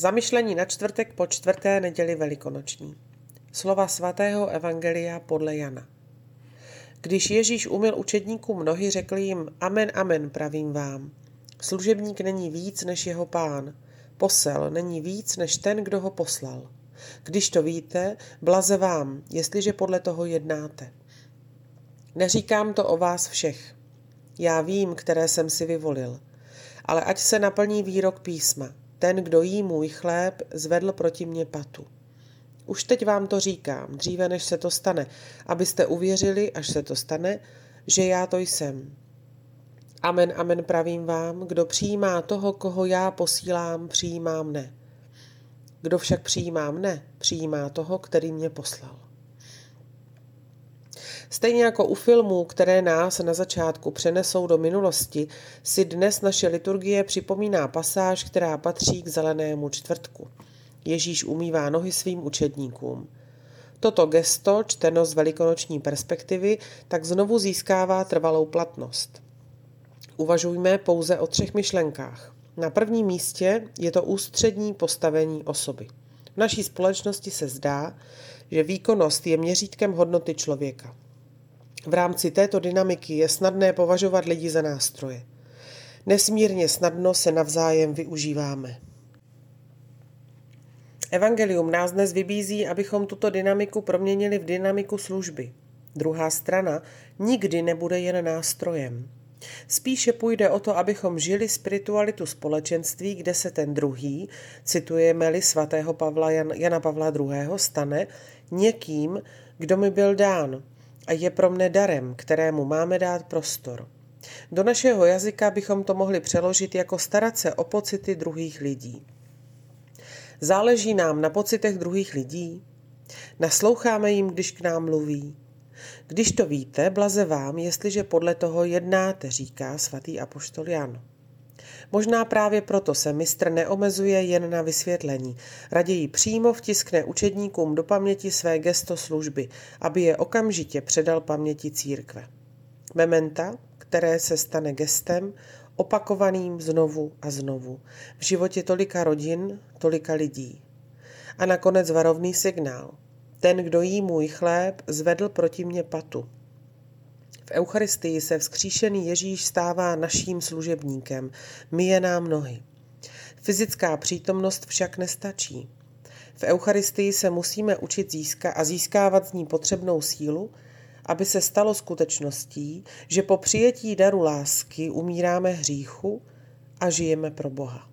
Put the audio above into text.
Zamyšlení na čtvrtek po čtvrté neděli velikonoční. Slova svatého Evangelia podle Jana. Když Ježíš umyl učedníkům nohy, řekl jim, amen, amen, pravím vám. Služebník není víc než jeho pán. Posel není víc než ten, kdo ho poslal. Když to víte, blaze vám, jestliže podle toho jednáte. Neříkám to o vás všech. Já vím, které jsem si vyvolil. Ale ať se naplní výrok písma. Ten, kdo jí můj chléb, zvedl proti mně patu. Už teď vám to říkám, dříve než se to stane, abyste uvěřili, až se to stane, že já to jsem. Amen, amen pravím vám, kdo přijímá toho, koho já posílám, přijímá mne. Kdo však přijímá mne, přijímá toho, který mě poslal. Stejně jako u filmů, které nás na začátku přenesou do minulosti, si dnes naše liturgie připomíná pasáž, která patří k zelenému čtvrtku. Ježíš umývá nohy svým učedníkům. Toto gesto, čteno z velikonoční perspektivy, tak znovu získává trvalou platnost. Uvažujme pouze o třech myšlenkách. Na prvním místě je to ústřední postavení osoby. V naší společnosti se zdá, že výkonnost je měřítkem hodnoty člověka. V rámci této dynamiky je snadné považovat lidi za nástroje. Nesmírně snadno se navzájem využíváme. Evangelium nás dnes vybízí, abychom tuto dynamiku proměnili v dynamiku služby. Druhá strana nikdy nebude jen nástrojem. Spíše půjde o to, abychom žili spiritualitu společenství, kde se ten druhý, citujeme-li svatého Pavla Jan, Jana Pavla II., stane někým, kdo mi byl dán a je pro mne darem, kterému máme dát prostor. Do našeho jazyka bychom to mohli přeložit jako starat se o pocity druhých lidí. Záleží nám na pocitech druhých lidí? Nasloucháme jim, když k nám mluví? Když to víte, blaze vám, jestliže podle toho jednáte, říká svatý apoštol Jan. Možná právě proto se mistr neomezuje jen na vysvětlení. Raději přímo vtiskne učedníkům do paměti své gesto služby, aby je okamžitě předal paměti církve. Mementa, které se stane gestem, opakovaným znovu a znovu. V životě tolika rodin, tolika lidí. A nakonec varovný signál. Ten, kdo jí můj chléb, zvedl proti mě patu. V Eucharistii se vzkříšený Ježíš stává naším služebníkem, myje nám nohy. Fyzická přítomnost však nestačí. V Eucharistii se musíme učit získat a získávat z ní potřebnou sílu, aby se stalo skutečností, že po přijetí daru lásky umíráme hříchu a žijeme pro Boha.